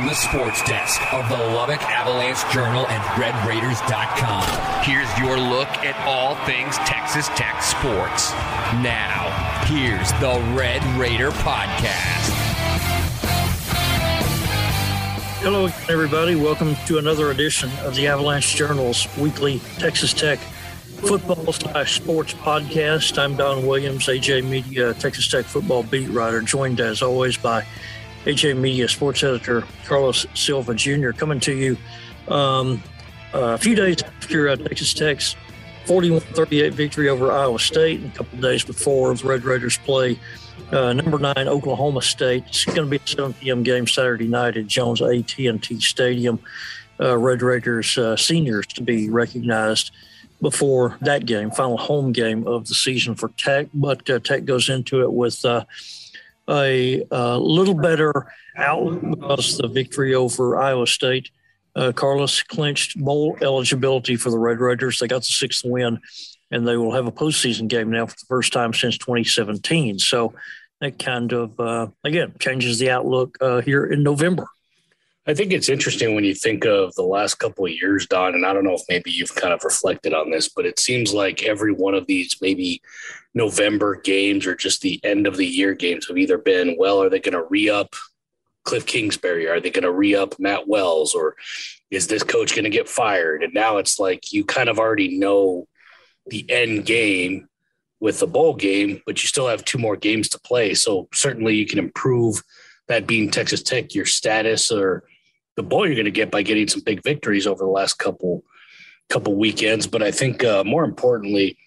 From the sports desk of the Lubbock Avalanche Journal and RedRaiders.com, here's your look at all things Texas Tech sports. Now, here's the Red Raider Podcast. Hello, everybody. Welcome to another edition of the Avalanche Journal's weekly Texas Tech football slash sports podcast. I'm Don Williams, AJ Media Texas Tech football beat writer, joined as always by AJ Media sports editor Carlos Silva Jr. coming to you um, a few days after uh, Texas Tech's 41-38 victory over Iowa State, and a couple days before the Red Raiders play uh, number nine Oklahoma State. It's going to be a 7 p.m. game Saturday night at Jones AT&T Stadium. Uh, Red Raiders uh, seniors to be recognized before that game, final home game of the season for Tech. But uh, Tech goes into it with a, a, little better outlook because the victory over Iowa State. Uh, Carlos clinched bowl eligibility for the Red Raiders. They got the sixth win, and they will have a postseason game now for the first time since 2017. So that kind of, uh, again, changes the outlook uh, here in November. I think it's interesting when you think of the last couple of years, Don, and I don't know if maybe you've kind of reflected on this, but it seems like every one of these maybe November games or just the end of the year games have either been, well, are they going to re up Cliff Kingsbury? Are they going to re up Matt Wells? Or is this coach going to get fired? And now it's like you kind of already know the end game with the bowl game, but you still have two more games to play. So certainly you can improve that being Texas Tech, your status or the bowl you're going to get by getting some big victories over the last couple couple weekends. But I think uh, more importantly,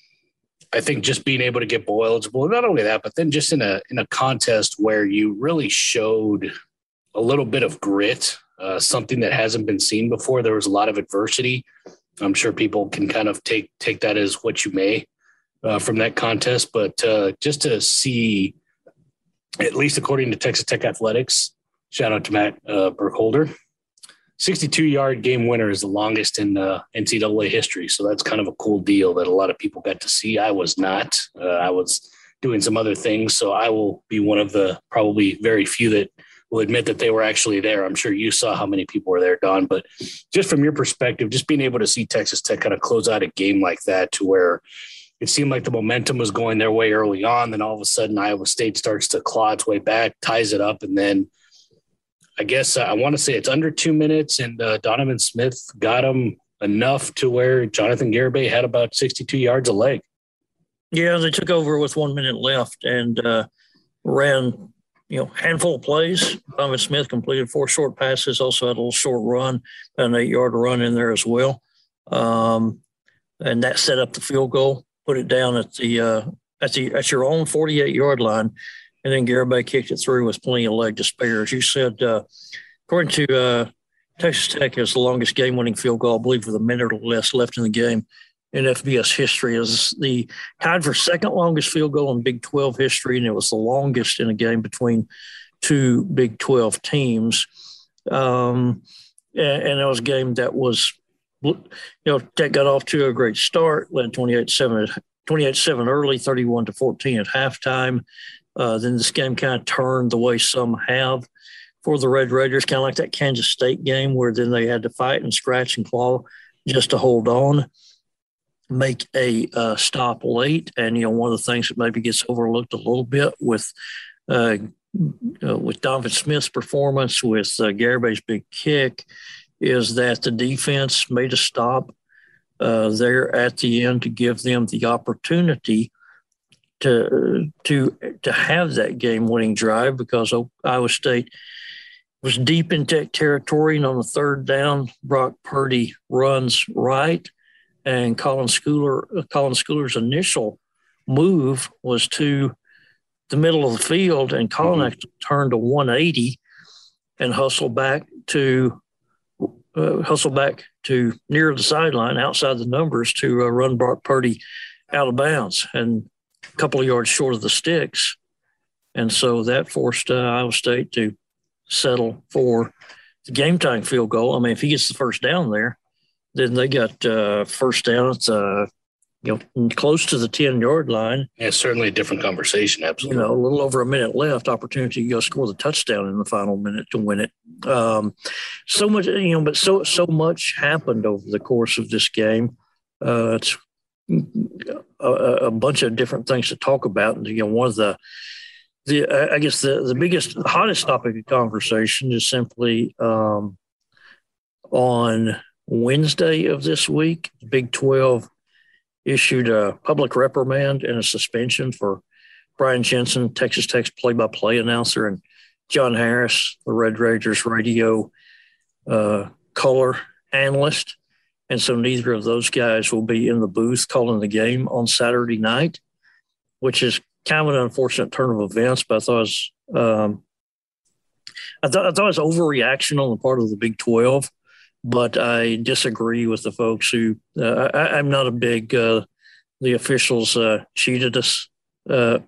I think just being able to get bowl eligible, not only that, but then just in a in a contest where you really showed a little bit of grit, uh, something that hasn't been seen before. There was a lot of adversity. I'm sure people can kind of take take that as what you may uh, from that contest, but uh, just to see, at least according to Texas Tech Athletics, shout out to Matt uh, Burkholder, 62 yard game winner is the longest in uh, NCAA history. So that's kind of a cool deal that a lot of people got to see. I was not. Uh, I was doing some other things. So I will be one of the probably very few that will admit that they were actually there. I'm sure you saw how many people were there, Don. But just from your perspective, just being able to see Texas Tech kind of close out a game like that to where it seemed like the momentum was going their way early on. Then all of a sudden, Iowa State starts to claw its way back, ties it up, and then – I guess uh, I want to say it's under two minutes, and uh, Donovan Smith got him enough to where Jonathan Garibay had about 62 yards a leg. Yeah, they took over with one minute left and uh, ran, you know, handful of plays. Donovan Smith completed four short passes, also had a little short run, an eight yard run in there as well. Um, and that set up the field goal, put it down at the uh, at the at your own 48 yard line and then Garibay kicked it through with plenty of leg to spare. As you said, uh, according to uh, Texas Tech, has the longest game-winning field goal, I believe, with a minute or less left in the game in FBS history. Is the tied for second longest field goal in Big 12 history, and it was the longest in a game between two Big 12 teams. Um, and, it was a game that was, you know, Tech got off to a great start, led 28 7 28 7 early, 31 to 14 at halftime. Uh, then this game kind of turned the way some have for the Red Raiders, kind of like that Kansas State game where then they had to fight and scratch and claw just to hold on, make a uh, stop late. And, you know, one of the things that maybe gets overlooked a little bit with uh, uh, with Donovan Smith's performance, with uh, Garibay's big kick, is that the defense made a stop uh, there at the end to give them the opportunity – to to to have that game winning drive because Iowa State was deep in Tech territory, and on the third down, Brock Purdy runs right, and Colin Schooler Colin Schooler's initial move was to the middle of the field, and Colin mm-hmm. actually turned to 180 and hustled back to uh, hustle back to near the sideline outside the numbers to uh, run Brock Purdy out of bounds. And a couple of yards short of the sticks. And so that forced uh, Iowa State to settle for the game time field goal. I mean, if he gets the first down there, then they got uh, first down at the you know, close to the 10 yard line. Yeah, certainly a different conversation. Absolutely. You know, a little over a minute left, opportunity to go score the touchdown in the final minute to win it. Um, so much, you know, but so, so much happened over the course of this game. Uh, it's a, a, bunch of different things to talk about. And, you know, one of the, the, I guess the, the biggest, hottest topic of conversation is simply um, on Wednesday of this week, the Big 12 issued a public reprimand and a suspension for Brian Jensen, Texas Tech's play by play announcer, and John Harris, the Red Raiders radio uh, color analyst. And so neither of those guys will be in the booth calling the game on Saturday night, which is kind of an unfortunate turn of events. But I thought it was, um, I thought, I thought it was overreaction on the part of the Big 12 but I disagree with the folks who uh, I, am not a big uh, the officials uh, cheated us uh,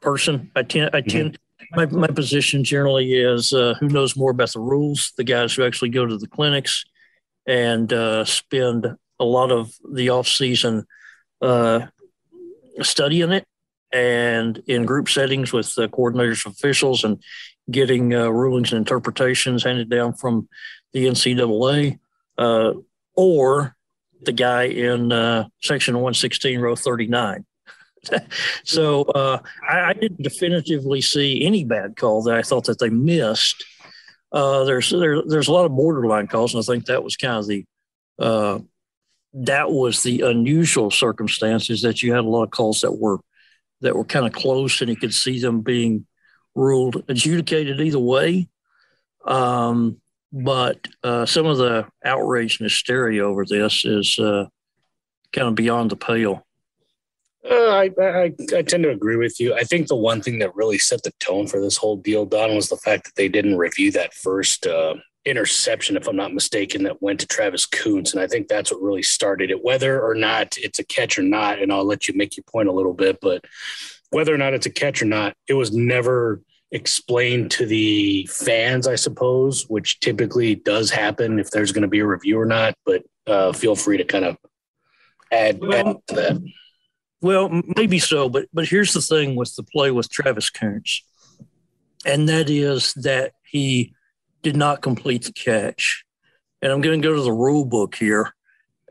person. I tend I tend mm-hmm. my my position generally is uh, who knows more about the rules, the guys who actually go to the clinics and uh, spend a lot of the off season studying it and in group settings with the coordinators, officials, and getting rulings and interpretations handed down from the NCAA, uh, or the guy in uh, section 116, row 39. so uh, I, I, didn't definitively see any bad call that I thought that they missed. Uh, there's there, there's a lot of borderline calls, and I think that was kind of the uh, that was the unusual circumstances that you had a lot of calls that were that were kind of close, and you could see them being ruled adjudicated either way. Um, but uh, some of the outrage and hysteria over this is uh, kind of beyond the pale. Uh, I, I, I tend to agree with you. I think the one thing that really set the tone for this whole deal, Don, was the fact that they didn't review that first uh, interception, if I'm not mistaken, that went to Travis Koontz, and I think that's what really started it. Whether or not it's a catch or not, and I'll let you make your point a little bit, but whether or not it's a catch or not, it was never explained to the fans, I suppose, which typically does happen if there's going to be a review or not. But uh, feel free to kind of add, well, add to that. Well, maybe so, but but here's the thing with the play with Travis Koontz, and that is that he did not complete the catch. And I'm going to go to the rule book here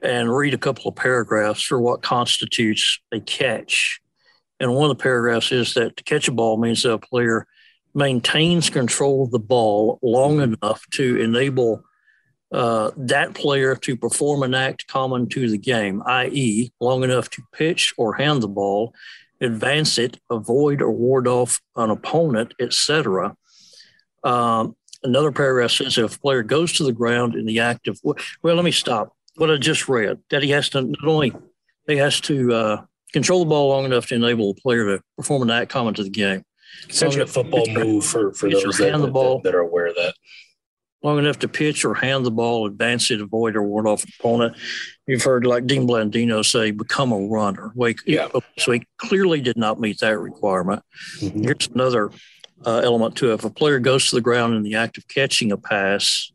and read a couple of paragraphs for what constitutes a catch. And one of the paragraphs is that to catch a ball means that a player maintains control of the ball long enough to enable uh, that player to perform an act common to the game, i.e., long enough to pitch or hand the ball, advance it, avoid or ward off an opponent, etc. Um, another paragraph says if a player goes to the ground in the act of well, let me stop. What I just read that he has to not only he has to uh, control the ball long enough to enable a player to perform an act common to the game. Essentially, a football move for, for those that, the ball, that, that, are aware of that. Long enough to pitch or hand the ball, advance it, avoid or ward off an opponent. You've heard like Dean Blandino say, become a runner. Wake, yeah. So he clearly did not meet that requirement. Mm-hmm. Here's another uh, element to it. If a player goes to the ground in the act of catching a pass,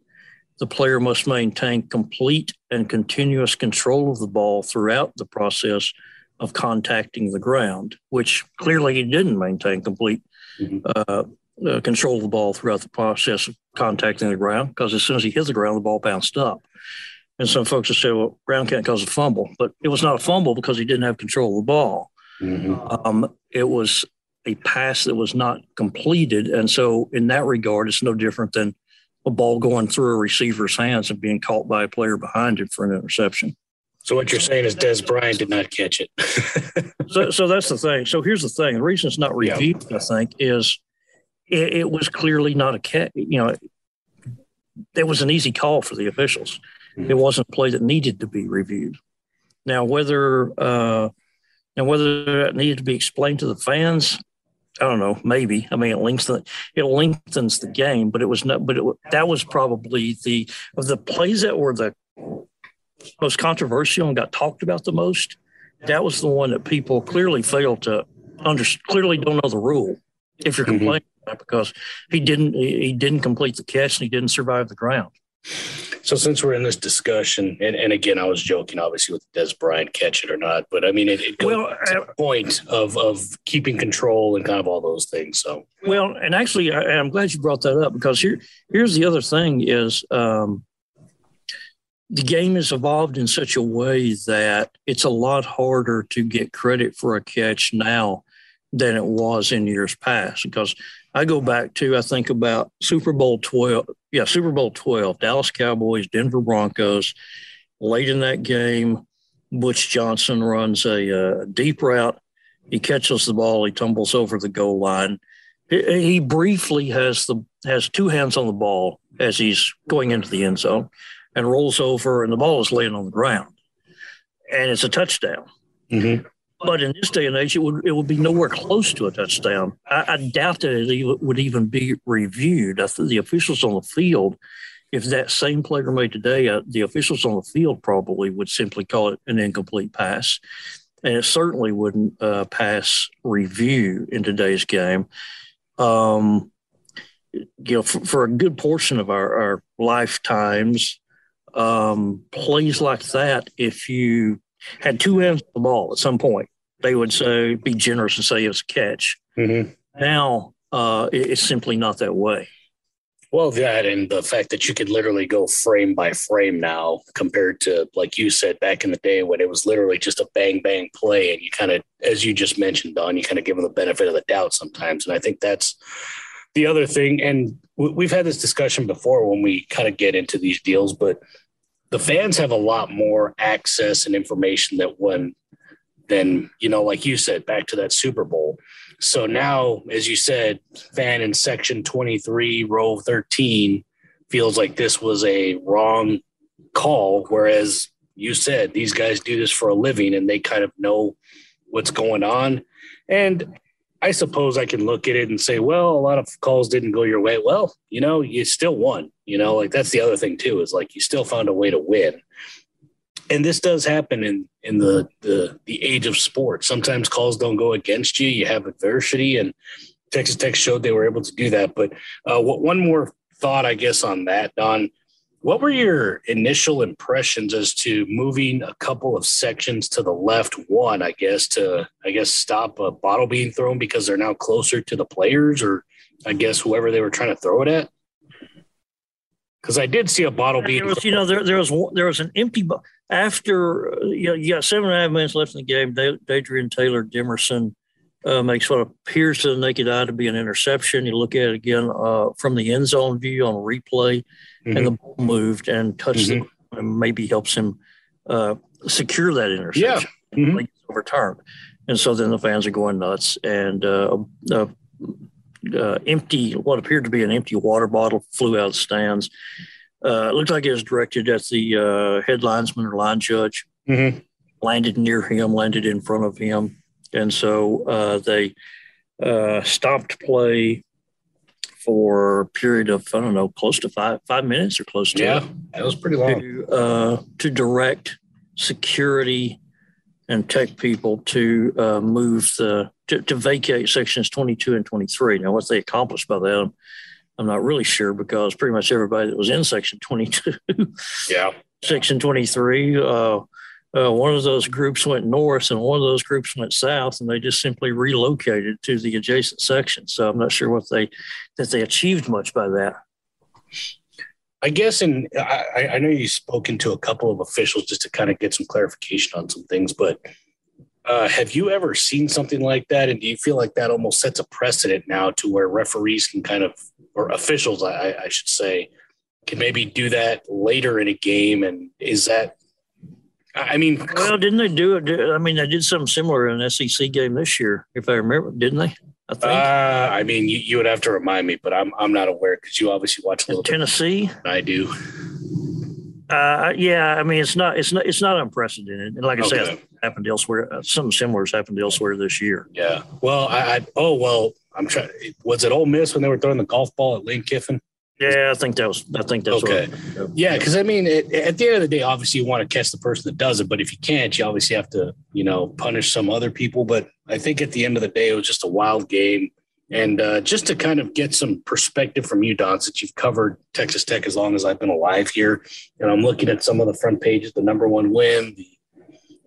the player must maintain complete and continuous control of the ball throughout the process of contacting the ground, which clearly he didn't maintain complete mm-hmm. uh, uh, control the ball throughout the process of contacting the ground because as soon as he hit the ground, the ball bounced up. And some folks have said, well, ground can't cause a fumble, but it was not a fumble because he didn't have control of the ball. Mm-hmm. Um, it was a pass that was not completed. And so, in that regard, it's no different than a ball going through a receiver's hands and being caught by a player behind it for an interception. So what you're saying is Dez Bryant did not catch it. so, so that's the thing. So here's the thing: the reason it's not reviewed, yeah. I think, is it, it, was clearly not a catch. You know, it was an easy call for the officials. It wasn't a play that needed to be reviewed. Now, whether uh, and whether that needed to be explained to the fans, I don't know. Maybe. I mean, it lengthens it lengthens the game, but it was not. But it, that was probably the of the plays that were the most controversial and got talked about the most, that was the one that people clearly failed to under clearly don't know the rule if you're mm-hmm. complaining. Because he didn't he didn't complete the catch and he didn't survive the ground. So since we're in this discussion, and, and again, I was joking, obviously, with Dez Bryant catch it or not, but I mean, it, it goes well, to the point of of keeping control and kind of all those things. So well, and actually, I, am glad you brought that up because here here's the other thing is. Um, the game has evolved in such a way that it's a lot harder to get credit for a catch now than it was in years past because I go back to I think about Super Bowl 12 yeah Super Bowl 12 Dallas Cowboys Denver Broncos late in that game Butch Johnson runs a, uh, deep route. He catches the ball he tumbles over the goal line. He, he briefly has the has two hands on the ball as he's going into the end zone and rolls over and the ball is laying on the ground. And it's a touchdown. Mm-hmm. But in this day and age, it would it would be nowhere close to a touchdown. I, I doubt that it would even be reviewed. I think the officials on the field, if that same player made today, uh, the officials on the field probably would simply call it an incomplete pass, and it certainly wouldn't uh, pass review in today's game. Um, you know, for, for, a good portion of our, our lifetimes, um, plays like that, if you had two ends of the ball at some point, they would say be generous and say it's a catch. Mm-hmm. Now uh, it, it's simply not that way. Well, that and the fact that you could literally go frame by frame now compared to, like you said, back in the day when it was literally just a bang bang play. And you kind of, as you just mentioned, Don, you kind of give them the benefit of the doubt sometimes. And I think that's the other thing. And we've had this discussion before when we kind of get into these deals, but the fans have a lot more access and information that when then you know like you said back to that super bowl so now as you said fan in section 23 row 13 feels like this was a wrong call whereas you said these guys do this for a living and they kind of know what's going on and I suppose I can look at it and say, well, a lot of calls didn't go your way. Well, you know, you still won. You know, like that's the other thing too, is like you still found a way to win. And this does happen in in the the the age of sports. Sometimes calls don't go against you. You have adversity, and Texas Tech showed they were able to do that. But uh, what one more thought, I guess, on that, Don. What were your initial impressions as to moving a couple of sections to the left? One, I guess, to I guess stop a bottle being thrown because they're now closer to the players, or I guess whoever they were trying to throw it at. Because I did see a bottle being. Was, you know, there, there was there was an empty after you know you got seven and a half minutes left in the game. Dadrian Taylor Demerson uh, makes what appears to the naked eye to be an interception. You look at it again uh, from the end zone view on replay mm-hmm. and the ball moved and touched mm-hmm. the and maybe helps him uh, secure that interception. Yeah. Mm-hmm. Overturned. And so then the fans are going nuts. And uh, uh, uh, empty, what appeared to be an empty water bottle flew out of the stands. Uh, it looked like it was directed at the uh, head linesman or line judge. Mm-hmm. Landed near him, landed in front of him. And so uh, they stopped play for a period of I don't know, close to five five minutes or close to yeah, that was pretty long to, uh, to direct security and tech people to uh, move the to, to, vacate sections 22 and 23. Now, what they accomplished by that, I'm not really sure because pretty much everybody that was in section 22, yeah, section 23 uh, uh, one of those groups went north and one of those groups went south, and they just simply relocated to the adjacent section. So I'm not sure what they that they achieved much by that. I guess, and I, I know you've spoken to a couple of officials just to kind of get some clarification on some things, but uh, have you ever seen something like that? And do you feel like that almost sets a precedent now to where referees can kind of, or officials, I, I should say, can maybe do that later in a game? And is that I mean, well, didn't they do it? I mean, they did something similar in an SEC game this year, if I remember, didn't they? I think. Uh, I mean, you, you would have to remind me, but I'm I'm not aware because you obviously watch a little Tennessee. I do. Uh, yeah, I mean, it's not it's not it's not unprecedented, and like I okay. said, happened elsewhere. Uh, something similar has happened elsewhere this year. Yeah. Well, I, I oh well, I'm trying. Was it Ole Miss when they were throwing the golf ball at Lane Kiffin? Yeah, I think that was. I think that's okay. What, yeah, because I mean, it, at the end of the day, obviously you want to catch the person that does it, but if you can't, you obviously have to, you know, punish some other people. But I think at the end of the day, it was just a wild game. And uh, just to kind of get some perspective from you, Don, since you've covered Texas Tech as long as I've been alive here, and I'm looking at some of the front pages, the number one win, the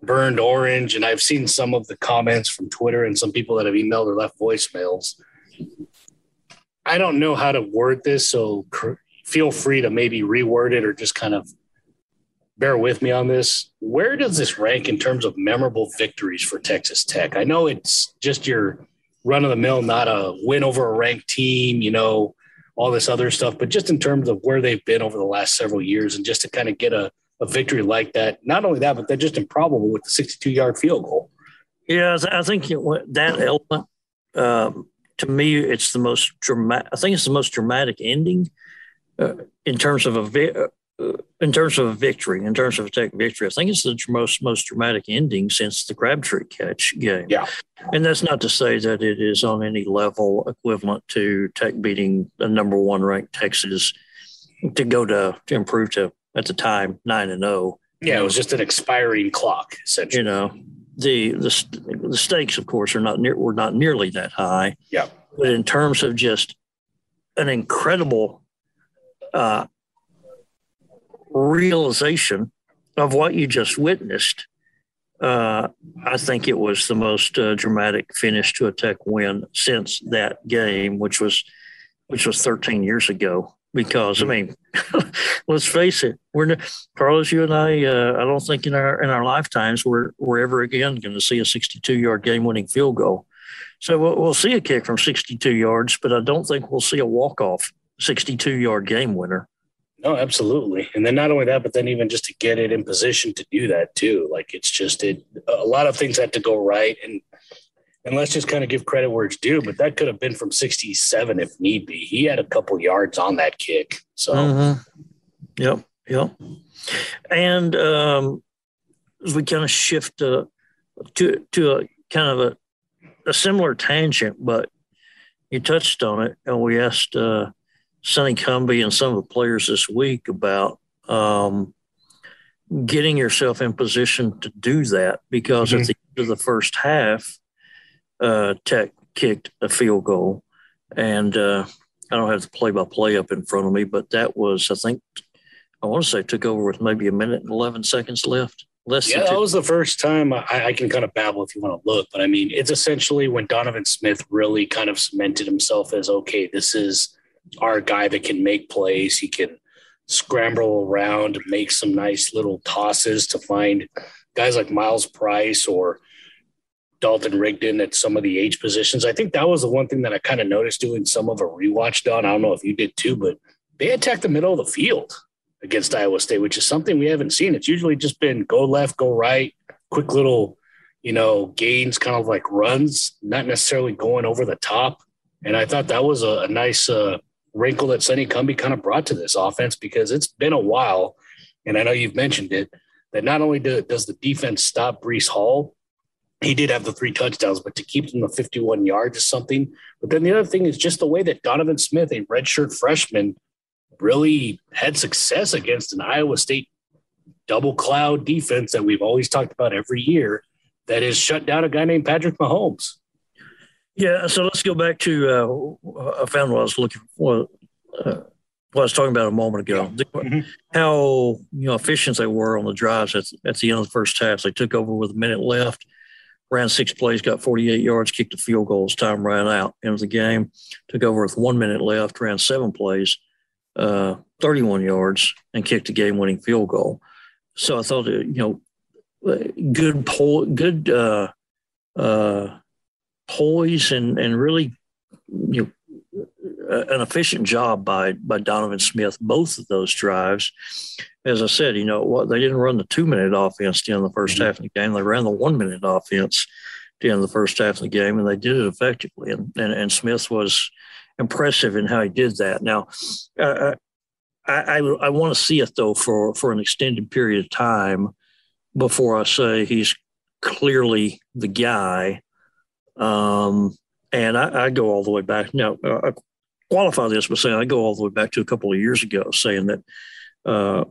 burned orange, and I've seen some of the comments from Twitter and some people that have emailed or left voicemails. I don't know how to word this, so feel free to maybe reword it or just kind of bear with me on this. Where does this rank in terms of memorable victories for Texas Tech? I know it's just your run of the mill, not a win over a ranked team, you know, all this other stuff, but just in terms of where they've been over the last several years and just to kind of get a, a victory like that. Not only that, but they're just improbable with the 62 yard field goal. Yeah, I think that element, um, to me, it's the most dramatic. I think it's the most dramatic ending uh, in terms of a vi- uh, in terms of a victory, in terms of a tech victory. I think it's the most most dramatic ending since the Crabtree catch game. Yeah, and that's not to say that it is on any level equivalent to Tech beating the number one ranked Texas to go to to improve to at the time nine and zero. Oh. Yeah, it was just an expiring clock, essentially. You know, the the the stakes, of course, are not near were not nearly that high. Yeah, but in terms of just an incredible uh, realization of what you just witnessed, uh, I think it was the most uh, dramatic finish to a Tech win since that game, which was which was 13 years ago. Because I mean, let's face it, we're Carlos, you and I. Uh, I don't think in our in our lifetimes we're we're ever again going to see a 62 yard game winning field goal. So we'll, we'll see a kick from 62 yards, but I don't think we'll see a walk off 62 yard game winner. No, absolutely. And then not only that, but then even just to get it in position to do that too. Like it's just it a lot of things had to go right. And and let's just kind of give credit where it's due, but that could have been from 67 if need be. He had a couple yards on that kick. So mm-hmm. yep, yep. And um as we kind of shift uh, to to a kind of a, a similar tangent, but you touched on it, and we asked uh, Sonny Cumbie and some of the players this week about um, getting yourself in position to do that because mm-hmm. at the end of the first half, uh, Tech kicked a field goal. And uh, I don't have the play by play up in front of me, but that was, I think, I want to say took over with maybe a minute and 11 seconds left. Less yeah, that was the first time I, I, can kind of babble if you want to look, but I mean, it's essentially when Donovan Smith really kind of cemented himself as okay, this is our guy that can make plays. He can scramble around, make some nice little tosses to find guys like Myles Price or Dalton Rigdon at some of the age positions. I think that was the one thing that I kind of noticed doing some of a rewatch, Don. I don't know if you did too, but they attacked the middle of the field against Iowa State, which is something we haven't seen. It's usually just been go left, go right, quick little, you know, gains, kind of like runs, not necessarily going over the top. And I thought that was a, a nice uh, wrinkle that Sonny Cumbie kind of brought to this offense because it's been a while, and I know you've mentioned it, that not only do, does the defense stop Breece Hall, he did have the three touchdowns, but to keep them to 51 yards is something. But then the other thing is just the way that Donovan Smith, a redshirt freshman, really had success against an Iowa State double cloud defense that we've always talked about every year that has shut down a guy named Patrick Mahomes. Yeah, so let's go back to uh, I found what I was looking for. Uh, what I was talking about a moment ago, mm-hmm. how you know efficient they were on the drives at, at the end of the first half. They took over with a minute left, ran six plays, got 48 yards, kicked a field goal as time ran out. End of the game, took over with one minute left, ran seven plays, uh, 31 yards, and kicked a game-winning field goal. So I thought, you know, good pull, good uh, uh, poise and and really you know, an efficient job by by Donovan Smith both of those drives. As I said, you know what they didn't run the two minute offense at the end the 1st mm-hmm. half of the game. They ran the one minute offense at the end the first half of the game, and they did it effectively. And and, and Smith was impressive in how he did that. Now, uh, I I, I want to see it though for for an extended period of time before I say he's clearly the guy um, and I, I, go all the way back. Now, uh, qualify this by saying I go all the way back to a couple of years ago, saying that uh,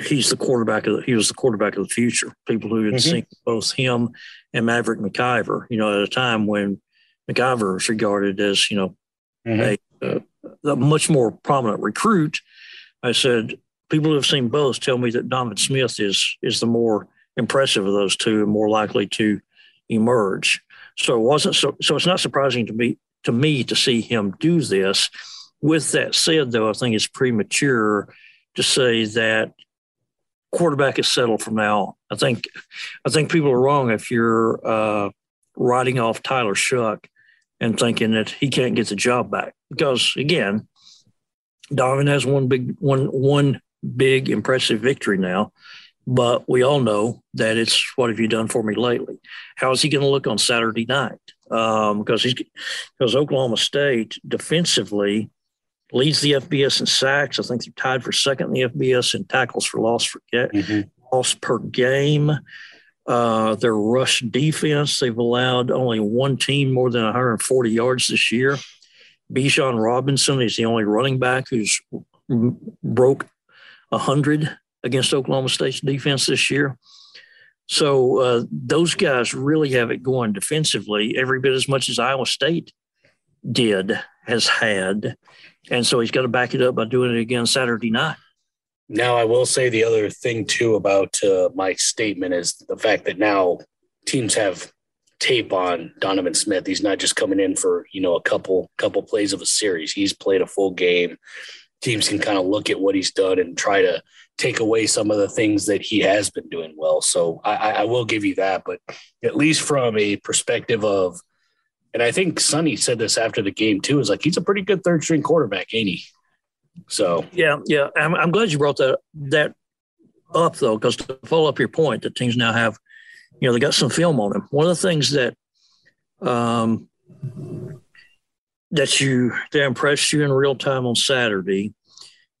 he's the quarterback of the, he was the quarterback of the future. People who had mm-hmm. seen both him and Maverick McIver, you know, at a time when McIver is regarded as, you know, mm-hmm. a, a, a, much more prominent recruit. I said, people who have seen both tell me that Donovan Smith is is the more impressive of those two and more likely to emerge. So it wasn't so so it's not surprising to me to me to see him do this. With that said, though, I think it's premature to say that quarterback is settled for now. I think I think people are wrong if you're uh, writing off Tyler Shough and thinking that he can't get the job back because again, Donovan has one big one one big impressive victory now, but we all know that it's what have you done for me lately? How is he going to look on Saturday night? Um, because he's because Oklahoma State defensively leads the FBS in sacks. I think they're tied for second in the FBS in tackles for loss for get, mm-hmm. loss per game. Uh, their rush defense, they've allowed only one team more than 140 yards this year. Bijan Robinson is the only running back who's broke 100 against Oklahoma State's defense this year. So uh, those guys really have it going defensively every bit as much as Iowa State did, has had. And so he's got to back it up by doing it again Saturday night. Now, I will say the other thing too about uh, my statement is the fact that now teams have tape on Donovan Smith. He's not just coming in for you know a couple couple plays of a series. He's played a full game. Teams can kind of look at what he's done and try to take away some of the things that he has been doing well. So I, I will give you that, but at least from a perspective of, and I think Sonny said this after the game too, is like he's a pretty good third string quarterback, ain't he? So yeah, yeah. I'm, I'm glad you brought that that up though, because to follow up your point, that teams now have, you know, they got some film on him. One of the things that um that you that impressed you in real time on Saturday,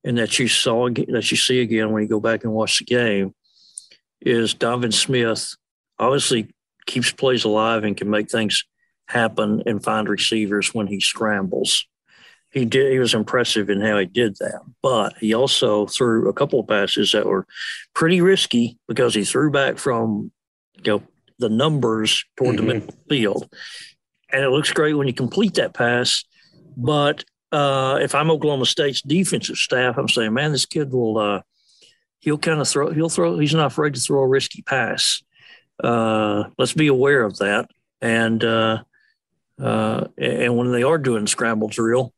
and that you saw that you see again when you go back and watch the game, is Donovan Smith obviously keeps plays alive and can make things happen and find receivers when he scrambles he did he was impressive in how he did that but he also threw a couple of passes that were pretty risky because he threw back from you know the numbers toward mm-hmm. the middle field and it looks great when you complete that pass but uh, if i'm oklahoma state's defensive staff i'm saying man this kid will uh, he'll kind of throw he'll throw he's not afraid to throw a risky pass uh, let's be aware of that and uh, uh, and when they are doing scramble drill,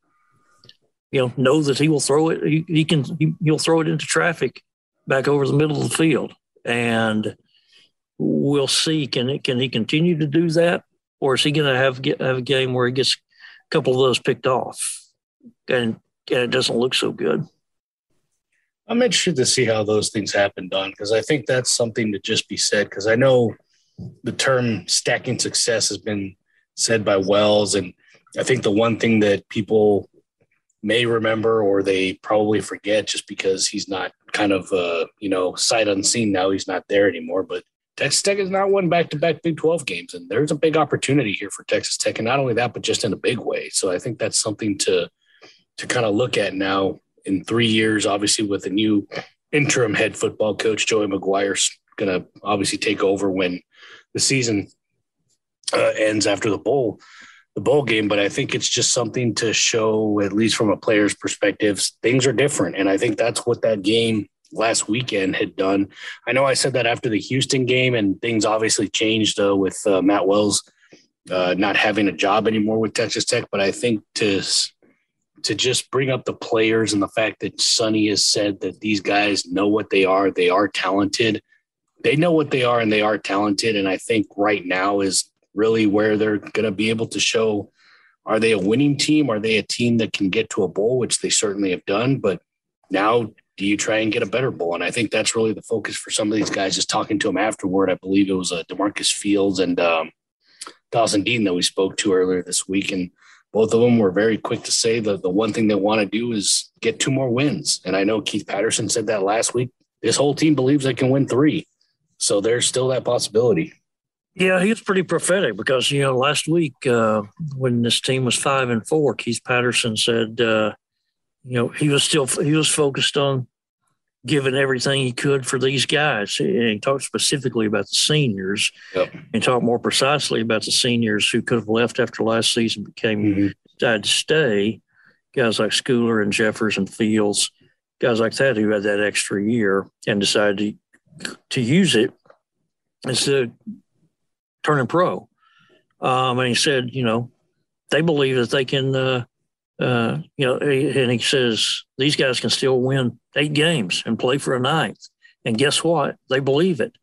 you know, know that he will throw it. He, he can he, will throw it into traffic back over the middle of the field, and we'll see. Can it can he continue to do that, or is he going to have have a game where he gets a couple of those picked off, and and it doesn't look so good. I'm interested to see how those things happen, Don, because I think that's something to just be said. Because I know the term stacking success has been said by Wells, and I think the one thing that people may remember or they probably forget just because he's not kind of uh, you know sight unseen now he's not there anymore but texas tech has not won back-to-back big 12 games and there's a big opportunity here for texas tech and not only that but just in a big way so i think that's something to to kind of look at now in three years obviously with a new interim head football coach joey mcguire's going to obviously take over when the season uh, ends after the bowl the bowl game, but I think it's just something to show, at least from a player's perspective, things are different. And I think that's what that game last weekend had done. I know I said that after the Houston game, and things obviously changed uh, with uh, Matt Wells uh, not having a job anymore with Texas Tech. But I think to to just bring up the players and the fact that Sonny has said that these guys know what they are, they are talented. They know what they are and they are talented. And I think right now is really where they're going to be able to show are they a winning team? Are they a team that can get to a bowl, which they certainly have done? But now, do you try and get a better bowl? And I think that's really the focus for some of these guys. Just talking to them afterward, I believe it was uh, DaMarcus Fields and um, Dawson Dean that we spoke to earlier this week, and both of them were very quick to say that the one thing they want to do is get two more wins. And I know Keith Patterson said that last week. This whole team believes they can win three, so there's still that possibility. Yeah, he was pretty prophetic because you know last week uh, when this team was five and four, Keith Patterson said uh, you know he was still he was focused on given everything he could for these guys. And he talked specifically about the seniors Yep. and talked more precisely about the seniors who could have left after last season, became Mhm. decided to stay. Guys like Schooler and Jeffers and Fields, guys like that who had that extra year and decided to, to use it instead of turning pro. Um, and he said, you know, they believe that they can, uh, uh, you know, and he says these guys can still win eight games and play for a ninth. And guess what? They believe it.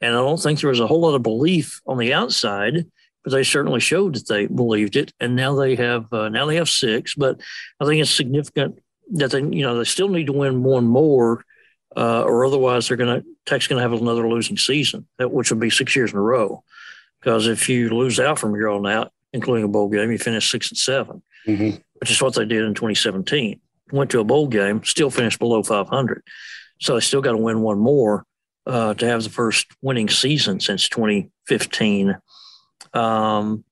And I don't think there was a whole lot of belief on the outside, but they certainly showed that they believed it. And now they have uh, now they have six. But I think it's significant that they you know they still need to win one more, uh, or otherwise they're going to Tech's going to have another losing season, which would be six years in a row. Because if you lose out from here on out, including a bowl game, you finish six and 7 Mhm. Which is what they did in 2017. Went to a bowl game, still finished below 500. So they still got to win one more uh, to have the first winning season since 2015. Um,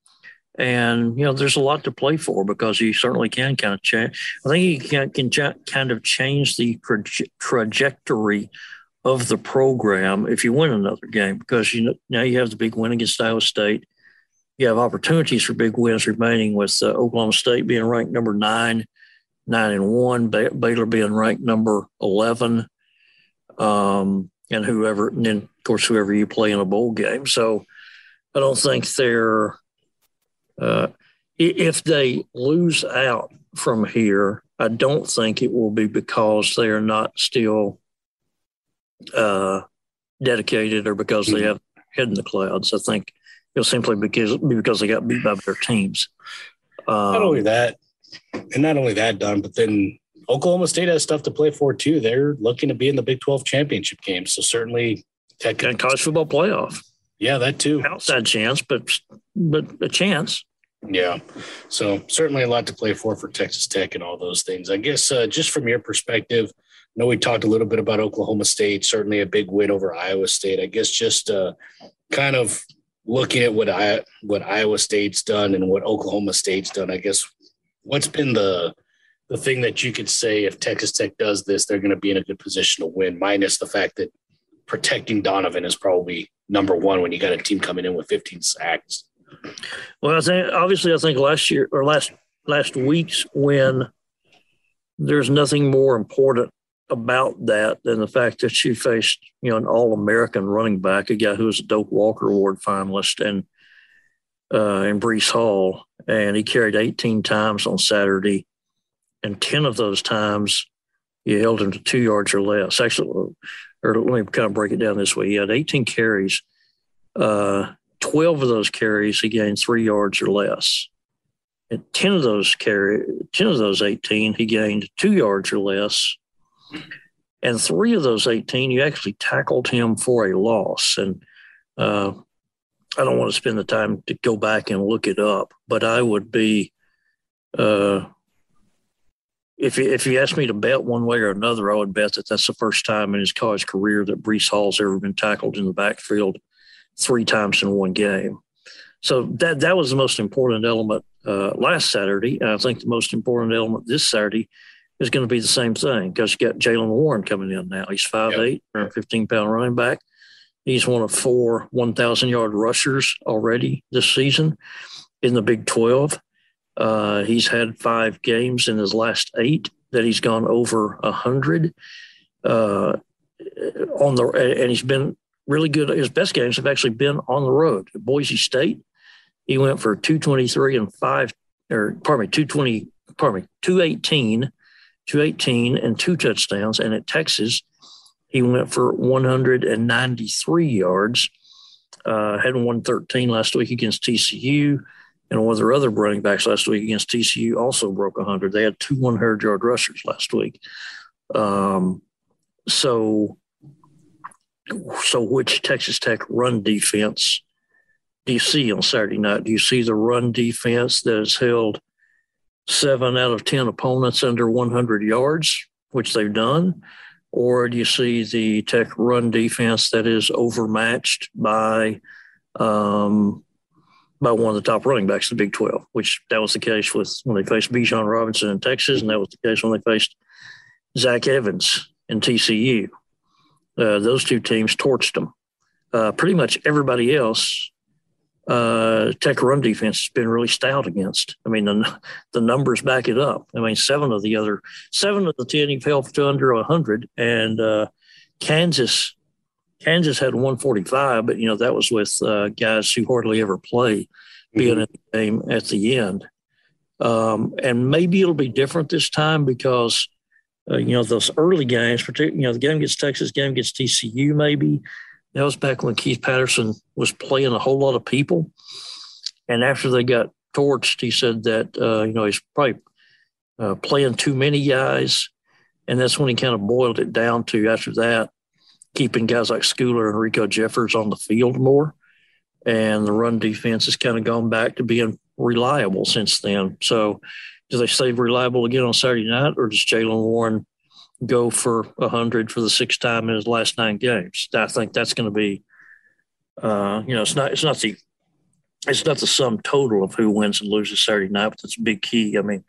and you know, there's a lot to play for because you certainly can kind of change. I think you can, can kind of change the traje- trajectory of the program if you win another game because you know, now you have the big win against Iowa State. You have opportunities for big wins remaining with uh, Oklahoma State being ranked number nine, nine and one, ba- Baylor being ranked number eleven, um, and whoever, and then of course whoever you play in a bowl game. So I don't think they're uh, if they lose out from here, I don't think it will be because they are not still uh, dedicated or because they have head in the clouds. I think it'll simply because because they got beat by their teams. Um, Not only that, and not only that, Don, but then Oklahoma State has stuff to play for too. They're looking to be in the Big 12 championship game. So certainly Tech and college football playoff Yeah, that too. outside chance, but but a chance. Yeah. So certainly a lot to play for for Texas Tech and all those things. I guess uh, just from your perspective, I know we talked a little bit about Oklahoma State, certainly a big win over Iowa State. I guess just uh, kind of looking at what I what Iowa State's done and what Oklahoma State's done. I guess what's been the the thing that you could say if Texas Tech does this, they're going to be in a good position to win, minus the fact that protecting Donovan is probably number one when you got a team coming in with 15 sacks. Well, I think obviously I think last year or last last week's win, there's nothing more important about that and the fact that you faced you know an All American running back, a guy who was a Doak Walker Award finalist, and uh, and Breece Hall, and he carried 18 times on Saturday, and 10 of those times you held him to two yards or less. Actually, or let me kind of break it down this way: he had 18 carries. Uh, 12 of those carries he gained three yards or less. And 10 of those carry 10 of those 18 he gained two yards or less. And three of those 18 you actually tackled him for a loss. And uh, I don't want to spend the time to go back and look it up, but I would be uh, if you, if you ask me to bet one way or another, I would bet that that's the first time in his college career that Breece Hall's ever been tackled in the backfield three times in one game. So that that was the most important element uh, last Saturday, and I think the most important element this Saturday is going to be the same thing because you got Jaylen Warren coming in now. He's 5'8", yep. 15 pound running back. He's one of four 1,000 yard rushers already this season in the Big 12. Uh, he's had five games in his last eight that he's gone over a hundred uh, on the, and he's been really good. His best games have actually been on the road. At Boise State, he went for 223 and five, or pardon me, 220, pardon me, 218, 218 and two touchdowns. And at Texas, he went for 193 yards. Uh, had 113 last week against TCU. And one of their other running backs last week against TCU also broke 100. They had two 100 yard rushers last week. Um, so, so which Texas Tech run defense do you see on Saturday night? Do you see the run defense that has held seven out of 10 opponents under 100 yards, which they've done? Or do you see the Tech run defense that is overmatched by, um, by one of the top running backs in the Big 12, which that was the case with when they faced Bijan Robinson in Texas, and that was the case when they faced Zach Evans in TCU. Uh, those two teams torched them. Uh, pretty much everybody else, uh, Tech run defense has been really stout against. I mean, the, the numbers back it up. I mean, seven of the other seven of the ten he fell to under hundred, and uh, Kansas Kansas had 145, but you know that was with uh, guys who hardly ever play being mm-hmm. in the game at the end. Um, and maybe it'll be different this time because uh, you know those early games, particularly you know the game against Texas, game against TCU, maybe that was back when Keith Patterson was playing a whole lot of people, and after they got torched, he said that uh, you know he's probably uh, playing too many guys, and that's when he kind of boiled it down to after that keeping guys like Schooler and Riko Jeffers on the field more. And the run defense has kind of gone back to being reliable since then. So, do they stay reliable again on Saturday night, or does Jaylen Warren go for 100 for the sixth time in his last nine games? I think that's going to be, uh, you know, it's not it's not the it's not the sum total of who wins and loses Saturday night, but that's a big key. I mean,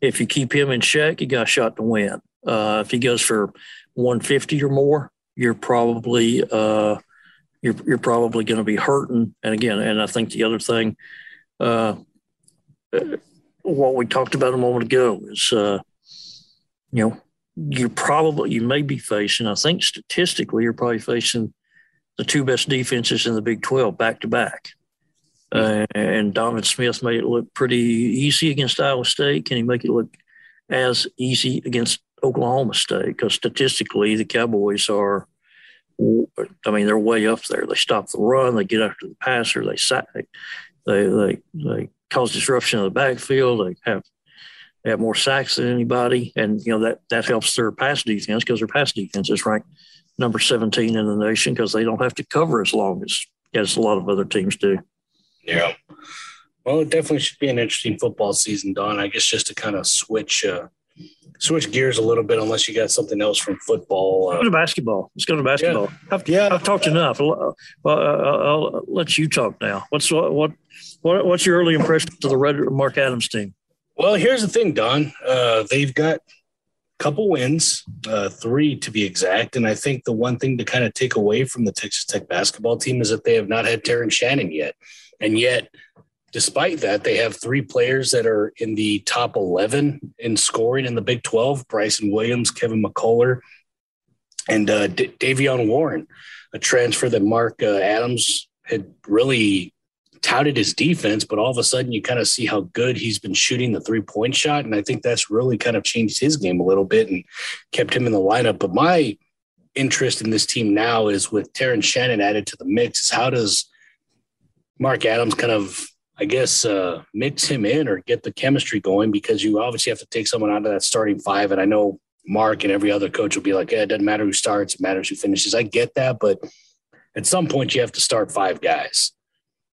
if you keep him in check, you got a shot to win. Uh, if he goes for 150 or more, you're probably uh, you're you're probably going to be hurting. And again, and I think the other thing, uh, what we talked about a moment ago is, uh, you know, you probably you may be facing. I think statistically, you're probably facing the two best defenses in the Big Twelve back to back. Uh, and Donovan Smith made it look pretty easy against Iowa State. Can he make it look as easy against Oklahoma State because statistically the Cowboys are, I mean, they're way up there. They stop the run, they get after the passer, they sack, they they they cause disruption in the backfield. They have they have more sacks than anybody, and you know that that helps their pass defense because their pass defense is ranked number 17 in the nation because they don't have to cover as long as as a lot of other teams do. Yeah. Well, it definitely should be an interesting football season, Don. I guess just to kind of switch uh, switch gears a little bit unless you got something else from football. Uh, go to basketball. Let's go to basketball. Yeah. I've, yeah. I've talked enough. Well, uh, I'll let you talk now. What's what, what what's your early impression of the Red Mark Adams team? Well, here's the thing, Don. Uh, they've got a couple wins, uh, three to be exact. And I think the one thing to kind of take away from the Texas Tech basketball team is that they have not had Terrence Shannon yet. And yet Despite that, they have three players that are in the top 11 in scoring in the Big 12 Bryson Williams, Kevin McCullar, and uh, D- Davion Warren, a transfer that Mark uh, Adams had really touted his defense, but all of a sudden you kind of see how good he's been shooting the three point shot. And I think that's really kind of changed his game a little bit and kept him in the lineup. But my interest in this team now is with Terrence Shannon added to the mix, is how does Mark Adams kind of I guess, uh, mix him in or get the chemistry going because you obviously have to take someone out of that starting five. And I know Mark and every other coach will be like, it doesn't matter who starts, it matters who finishes. I get that. But at some point, you have to start five guys.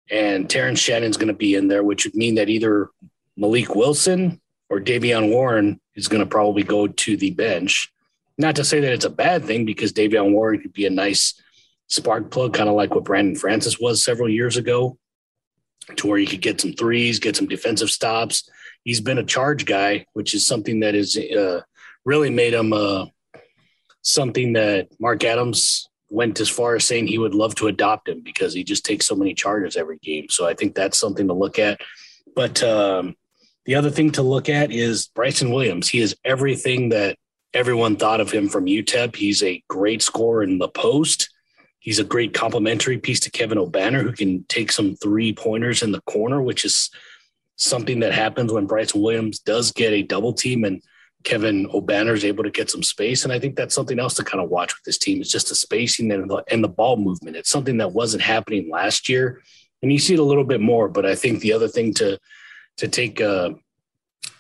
And Terrence Shannon's going to be in there, which would mean that either Malik Wilson or Davion Warren is going to probably go to the bench. Not to say that it's a bad thing because Davion Warren could be a nice spark plug, kind of like what Brandon Francis was several years ago to where he could get some threes, get some defensive stops. He's been a charge guy, which is something that has uh, really made him uh, something that Mark Adams went as far as saying he would love to adopt him because he just takes so many charges every game. So I think that's something to look at. But um, the other thing to look at is Bryson Williams. He is everything that everyone thought of him from UTEP. He's a great scorer in the post. He's a great complementary piece to Kevin Obanor, who can take some three pointers in the corner, which is something that happens when Bryson Williams does get a double team and Kevin Obanor is able to get some space. And I think that's something else to kind of watch with this team is just the spacing and the, and the ball movement. It's something that wasn't happening last year. And you see it a little bit more, but I think the other thing to, to take, uh,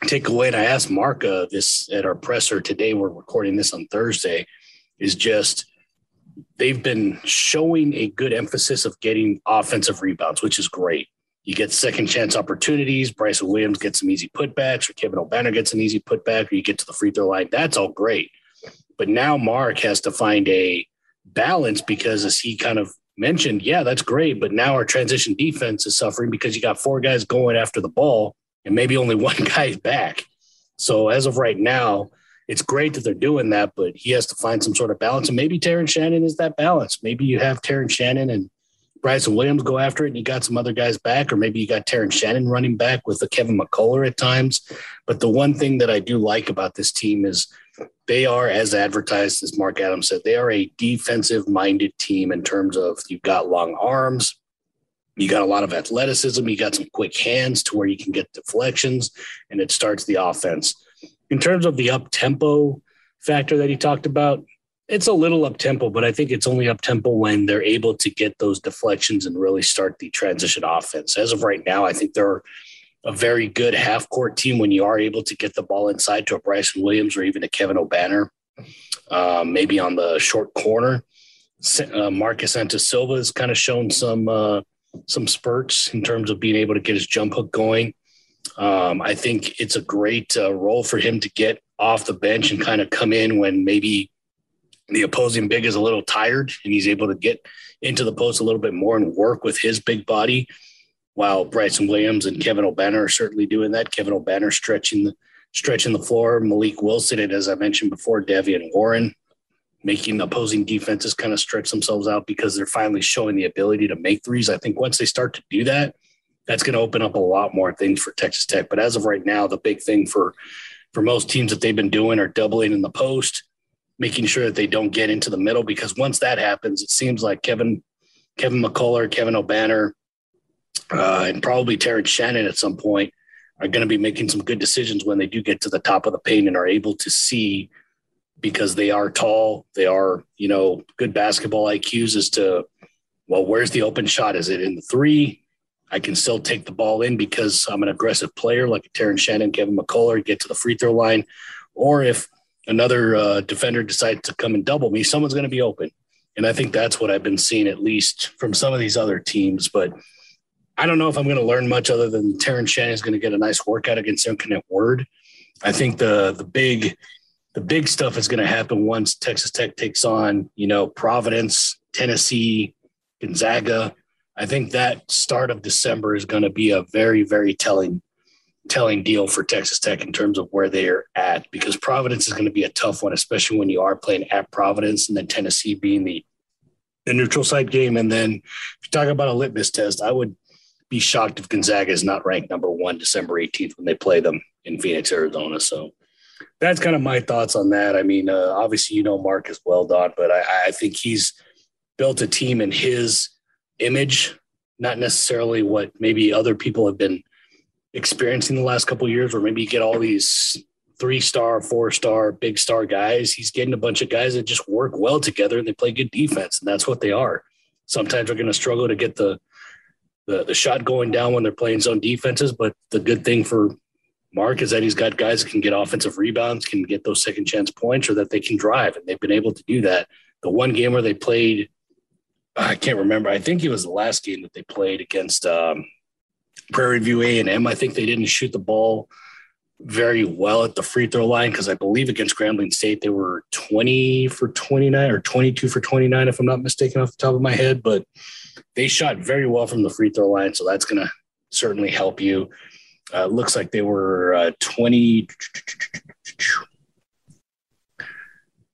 take away, and I asked Mark uh, this at our presser today, we're recording this on Thursday, is just they've been showing a good emphasis of getting offensive rebounds, which is great. You get second chance opportunities. Bryson Williams gets some easy putbacks, or Kevin Obanor gets an easy putback, or you get to the free throw line. That's all great. But now Mark has to find a balance because, as he kind of mentioned, yeah, that's great. But now our transition defense is suffering because you got four guys going after the ball and maybe only one guy's back. So as of right now, it's great that they're doing that, but he has to find some sort of balance. And maybe Terrence Shannon is that balance. Maybe you have Terrence Shannon and Bryson Williams go after it and you got some other guys back, or maybe you got Terrence Shannon running back with the Kevin McCullar at times. But the one thing that I do like about this team is they are, as advertised, as Mark Adams said, they are a defensive minded team in terms of you've got long arms, you got a lot of athleticism, you got some quick hands to where you can get deflections, and it starts the offense. In terms of the up tempo factor that he talked about, it's a little up tempo, but I think it's only up tempo when they're able to get those deflections and really start the transition offense. As of right now, I think they're a very good half court team when you are able to get the ball inside to a Bryson Williams or even a Kevin Obanor, um, maybe on the short corner. Uh, Marcus Santos Silva has kind of shown some uh, some spurts in terms of being able to get his jump hook going. Um, I think it's a great uh, role for him to get off the bench and kind of come in when maybe the opposing big is a little tired and he's able to get into the post a little bit more and work with his big body. While Bryson Williams and Kevin Obanor are certainly doing that. Kevin Obanor stretching the stretching the floor. Malik Wilson and as I mentioned before, Davion Warren making opposing defenses kind of stretch themselves out because they're finally showing the ability to make threes. I think once they start to do that, that's going to open up a lot more things for Texas Tech. But as of right now, the big thing for for most teams that they've been doing are doubling in the post, making sure that they don't get into the middle because once that happens, it seems like Kevin Kevin McCullar, Kevin Obanor, uh, and probably Terrence Shannon at some point are going to be making some good decisions when they do get to the top of the paint and are able to see because they are tall, they are, you know, good basketball IQs as to, well, where's the open shot? Is it in the three? I can still take the ball in because I'm an aggressive player like Terrence Shannon, Kevin McCullar, get to the free throw line. Or if another uh, defender decides to come and double me, someone's going to be open. And I think that's what I've been seeing at least from some of these other teams. But I don't know if I'm going to learn much other than Terrence Shannon is going to get a nice workout against Incarnate Word. I think the the big the big stuff is going to happen once Texas Tech takes on, you know, Providence, Tennessee, Gonzaga. I think that start of December is going to be a very, very telling, telling deal for Texas Tech in terms of where they are at, because Providence is going to be a tough one, especially when you are playing at Providence and then Tennessee being the the neutral site game. And then if you talk about a litmus test, I would be shocked if Gonzaga is not ranked number one December 18th when they play them in Phoenix, Arizona. So that's kind of my thoughts on that. I mean, uh, obviously, you know Mark as well, Don, but I, I think he's built a team in his image, not necessarily what maybe other people have been experiencing the last couple years, where maybe you get all these three star, four star, big star guys. He's getting a bunch of guys that just work well together and they play good defense, and that's what they are. Sometimes they're going to struggle to get the, the the shot going down when they're playing zone defenses, but the good thing for Mark is that he's got guys that can get offensive rebounds, can get those second chance points, or that they can drive, and they've been able to do that. The one game where they played, I can't remember. I think it was the last game that they played against um, Prairie View A and M. I think they didn't shoot the ball very well at the free throw line because I believe against Grambling State they were 20 for 29 or 22 for 29 if I'm not mistaken off the top of my head. But they shot very well from the free throw line, so that's going to certainly help you. Uh, looks like they were uh, 20.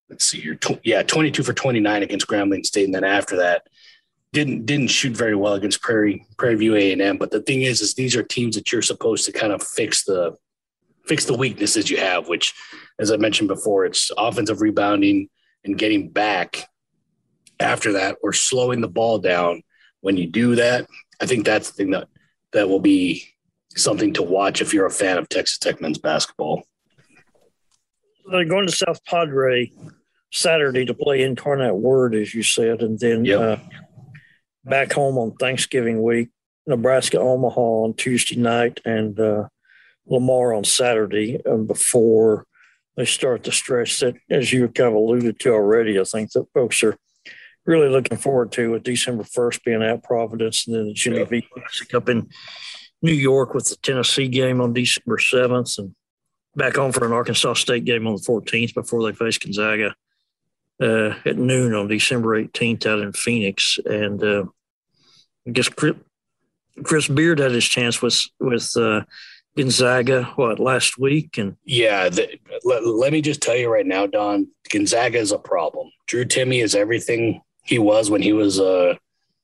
Let's see here. Tw- yeah, 22 for 29 against Grambling State. And then after that, didn't didn't shoot very well against Prairie Prairie View A and M. But the thing is, is these are teams that you're supposed to kind of fix the fix the weaknesses you have, which, as I mentioned before, it's offensive rebounding and getting back after that or slowing the ball down. When you do that, I think that's the thing that that will be something to watch if you're a fan of Texas Tech men's basketball. They're going to South Padre Saturday to play Incarnate Word, as you said, and then yep. uh, back home on Thanksgiving week, Nebraska Omaha on Tuesday night, and uh, Lamar on Saturday. Before they start the stretch that, as you kind of alluded to already, I think that folks are really looking forward to with December 1st being at Providence and then the Jimmy V up in New York with the Tennessee game on December 7th and back home for an Arkansas State game on the 14th before they face Gonzaga uh, at noon on December 18th out in Phoenix. And uh, I guess Chris, Beard had his chance with with uh, Gonzaga, what, last week? And yeah, the, let, let me just tell you right now, Don, Gonzaga is a problem. Drew Timme is everything he was when he was uh,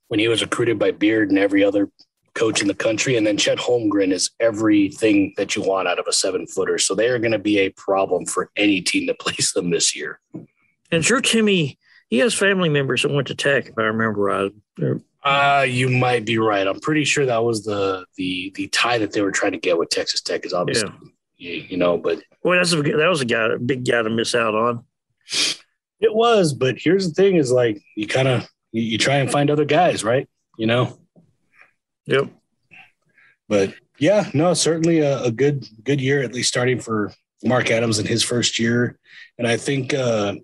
when he was recruited by Beard and every other coach in the country. And then Chet Holmgren is everything that you want out of a seven footer. So they are going to be a problem for any team that plays them this year. And Drew Timme, he has family members that went to Tech, if I remember right. Uh, you might be right. I'm pretty sure that was the the the tie that they were trying to get with Texas Tech is obviously yeah. you, you know, but well, that's a, that was a guy, a big guy to miss out on. It was, but here's the thing: is like you kind of you, you try and find other guys, right? You know. Yep. But yeah, no, certainly a, a good good year at least starting for Mark Adams in his first year, and I think uh,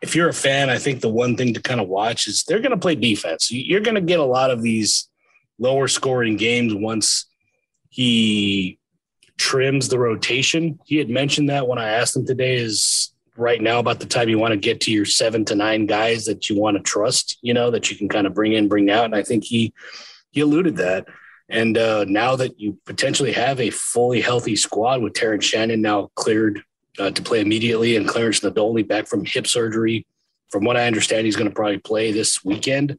if you're a fan, I think the one thing to kind of watch is they're going to play defense. You're going to get a lot of these lower scoring games once he trims the rotation. He had mentioned that when I asked him today is right now about the time you want to get to your seven to nine guys that you want to trust, you know, that you can kind of bring in, bring out. And I think he he alluded that. And uh, now that you potentially have a fully healthy squad with Terrence Shannon now cleared uh, to play immediately, and Clarence Nadolny back from hip surgery. From what I understand, he's going to probably play this weekend.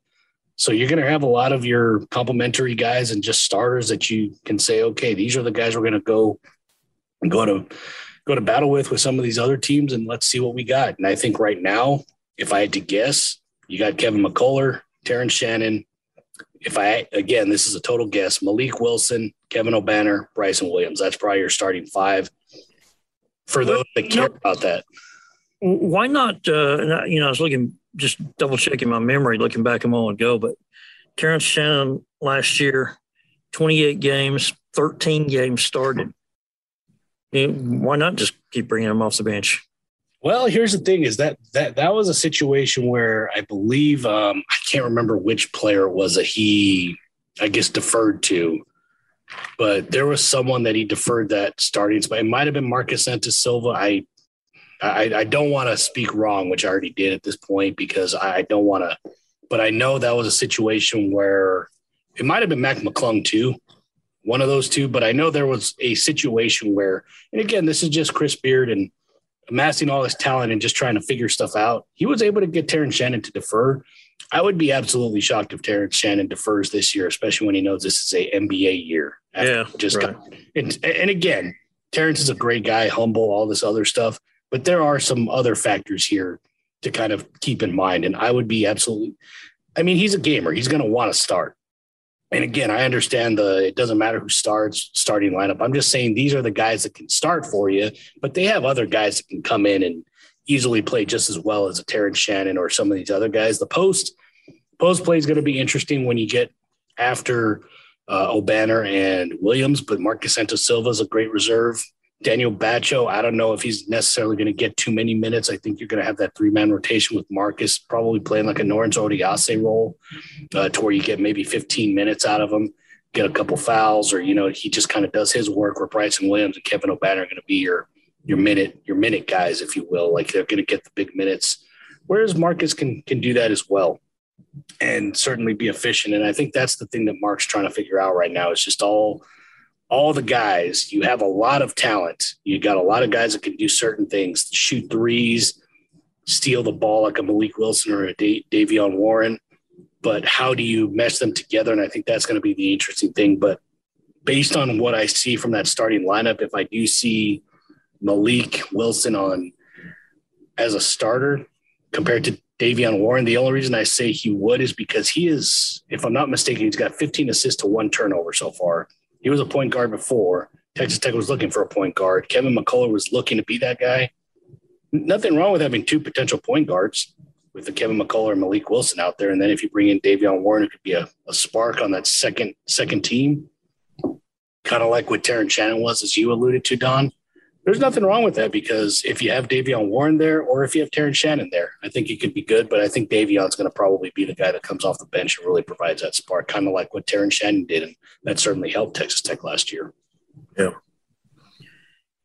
So you're going to have a lot of your complementary guys and just starters that you can say, okay, these are the guys we're going to go go to go to battle with with some of these other teams, and let's see what we got. And I think right now, if I had to guess, you got Kevin McCullar, Terrence Shannon. If I again, this is a total guess: Malik Wilson, Kevin Obanor, Bryson Williams. That's probably your starting five for those that care about that. Why not? Uh, you know, I was looking, just double checking my memory, looking back a moment ago, but Terrence Shannon last year, 28 games, 13 games started. Why not just keep bringing him off the bench? Well, here's the thing: is that that that was a situation where I believe um, I can't remember which player it was that he, I guess, deferred to but there was someone that he deferred that starting spot. It might have been Marcus Santos Silva. I I, I don't want to speak wrong, which I already did at this point because I don't want to. But I know that was a situation where it might have been Mac McClung too, one of those two. But I know there was a situation where, and again, this is just Chris Beard and amassing all his talent and just trying to figure stuff out. He was able to get Terrence Shannon to defer. I would be absolutely shocked if Terrence Shannon defers this year, especially when he knows this is a NBA year. Yeah, just right. got, and, and again, Terrence is a great guy, humble, all this other stuff. But there are some other factors here to kind of keep in mind. And I would be absolutely, I mean, he's a gamer. He's going to want to start. And again, I understand the it doesn't matter who starts starting lineup. I'm just saying these are the guys that can start for you, but they have other guys that can come in and easily play just as well as a Terrence Shannon or some of these other guys. The post post play is going to be interesting when you get after uh, Obanor and Williams, but Marcus Santos Silva is a great reserve. Daniel Batcho, I don't know if he's necessarily going to get too many minutes. I think you're going to have that three man rotation with Marcus probably playing like a Norense Odiase role uh, to where you get maybe 15 minutes out of him, get a couple fouls, or, you know, he just kind of does his work where Bryson Williams and Kevin Obanor are going to be your your minute your minute guys, if you will. Like they're going to get the big minutes, whereas Marcus can can do that as well, and certainly be efficient. And I think that's the thing that Mark's trying to figure out right now. Is just all all the guys. You have a lot of talent. You got a lot of guys that can do certain things, shoot threes, steal the ball like a Malik Wilson or a Davion Warren. But how do you mesh them together? And I think that's going to be the interesting thing. But based on what I see from that starting lineup, if I do see Malik Wilson on as a starter compared to Davion Warren. The only reason I say he would is because he is, if I'm not mistaken, he's got 15 assists to one turnover so far. He was a point guard before. Texas Tech was looking for a point guard. Kevin McCullar was looking to be that guy. Nothing wrong with having two potential point guards with the Kevin McCullar and Malik Wilson out there. And then if you bring in Davion Warren, it could be a, a spark on that second second team. Kind of like what Terrence Shannon was, as you alluded to, Don there's nothing wrong with that because if you have Davion Warren there or if you have Terrence Shannon there, I think it could be good. But I think Davion's going to probably be the guy that comes off the bench and really provides that spark, kind of like what Terrence Shannon did. And that certainly helped Texas Tech last year. Yeah.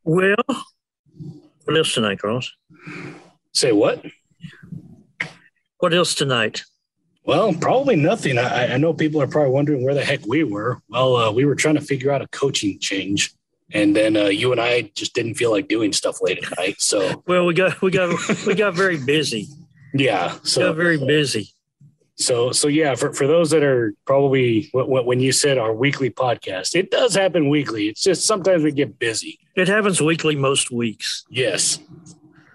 Well, what else tonight, Carlos? Say what? What else tonight? Well, probably nothing. I, I know people are probably wondering where the heck we were. Well, uh, we were trying to figure out a coaching change and then uh, you and I just didn't feel like doing stuff late at night. So well, we got we got we got very busy. Yeah, so got very busy. So so yeah, for for those that are probably when you said our weekly podcast, it does happen weekly. It's just sometimes we get busy. It happens weekly most weeks. Yes,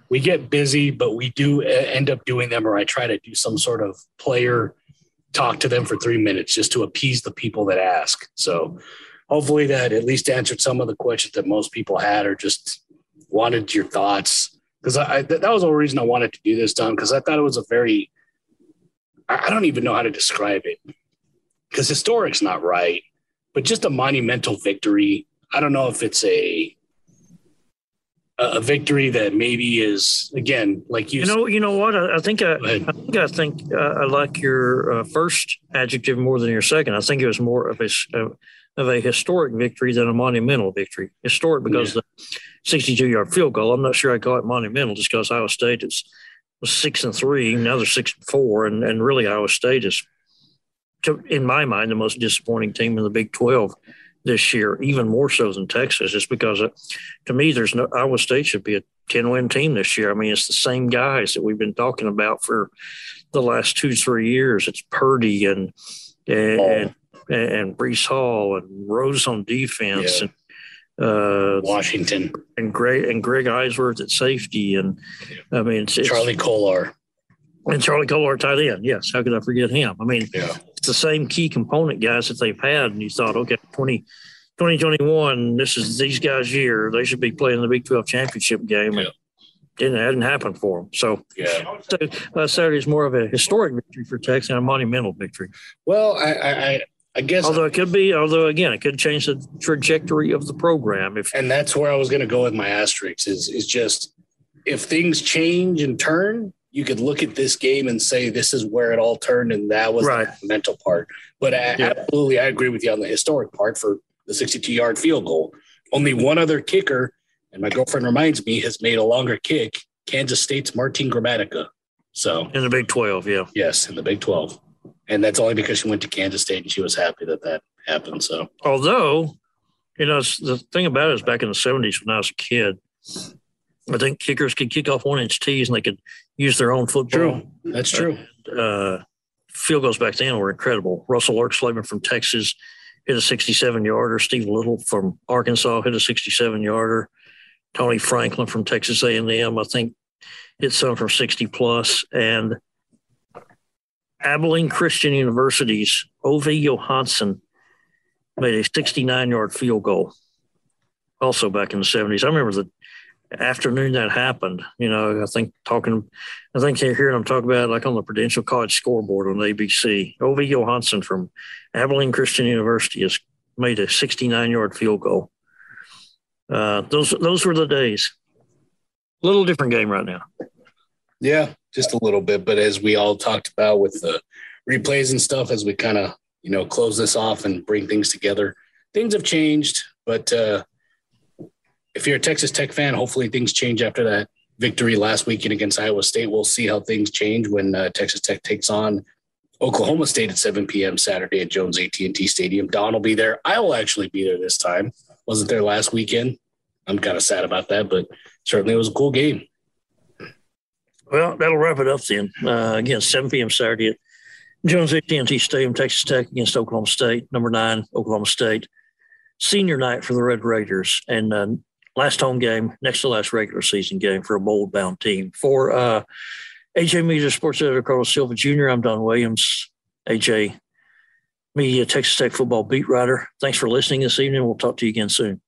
we get busy, but we do end up doing them, or I try to do some sort of player talk to them for three minutes just to appease the people that ask. So hopefully that at least answered some of the questions that most people had or just wanted your thoughts. Because I, that was the reason I wanted to do this, Don, because I thought it was a very, I don't even know how to describe it. Because historic's not right, but just a monumental victory. I don't know if it's a a victory that maybe is again like you. You know, you know what? I, I think I, I, think I think uh, I like your uh, first adjective more than your second. I think it was more of a of a historic victory than a monumental victory. Historic because yeah. the 62 yard field goal. I'm not sure I call it monumental just because Iowa State is was six and three. Now they're six and four, and and really Iowa State is, in my mind, the most disappointing team in the Big 12 this year, even more so than Texas, just because it, to me, there's no Iowa State should be a 10 win team this year. I mean, it's the same guys that we've been talking about for the last two, three years. It's Purdy and, and, oh. and Breece Hall and Rose on defense. Yeah. And, uh, Washington and Greg and Greg Eisworth at safety, and I mean it's, Charlie Kolar and Charlie Kolar tight end. Yes, how could I forget him? I mean, yeah it's the same key component guys that they've had. And you thought, okay, 20, 2021, this is these guys' year. They should be playing the Big 12 championship game. Yeah. And didn't, it didn't happen for them. So, yeah. so uh, Saturday is more of a historic victory for Texas and a monumental victory. Well, I, I, I guess. Although it could be, although again, it could change the trajectory of the program. If and that's where I was going to go with my asterisks is is just if things change and turn, you could look at this game and say this is where it all turned and that was right. the mental part. But I, yeah. absolutely, I agree with you on the historic part for the 62 yard field goal. Only one other kicker, and my girlfriend reminds me, has made a longer kick. Kansas State's Martin Gramatica. So in the Big 12, yeah. Yes, in the Big 12. And that's only because she went to Kansas State and she was happy that that happened. So, although, you know, the thing about it is back in the 70s when I was a kid, I think kickers could kick off one inch tees and they could use their own football. True. That's true. Uh, field goals back then were incredible. Russell Erxleben from Texas hit a 67 yarder. Steve Little from Arkansas hit a 67 yarder. Tony Franklin from Texas A&M, I think, hit some from 60. And Abilene Christian University's Ove Johansson made a 69 yard field goal also back in the 70s. I remember the afternoon that happened. You know, I think talking, I think you're hearing them talk about like on the Prudential College scoreboard on ABC. Ove Johansson from Abilene Christian University has made a 69 yard field goal. Uh, those those were the days. A little different game right now. Yeah, just a little bit. But as we all talked about with the replays and stuff, as we kind of you know close this off and bring things together, things have changed. But uh, if you're a Texas Tech fan, hopefully things change after that victory last weekend against Iowa State. We'll see how things change when uh, Texas Tech takes on Oklahoma State at 7 p.m. Saturday at Jones AT&T Stadium. Don will be there. I will actually be there this time. Wasn't there last weekend. I'm kind of sad about that, but certainly it was a cool game. Well, that'll wrap it up then. Uh, again, 7 p.m. Saturday at Jones AT&T Stadium, Texas Tech against Oklahoma State, number nine, Oklahoma State. Senior night for the Red Raiders. And uh, last home game, next to last regular season game for a bold bound team. For uh, AJ Media Sports Editor Carlos Silva Jr., I'm Don Williams, AJ Media Texas Tech football beat writer. Thanks for listening this evening. We'll talk to you again soon.